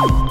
Yeah.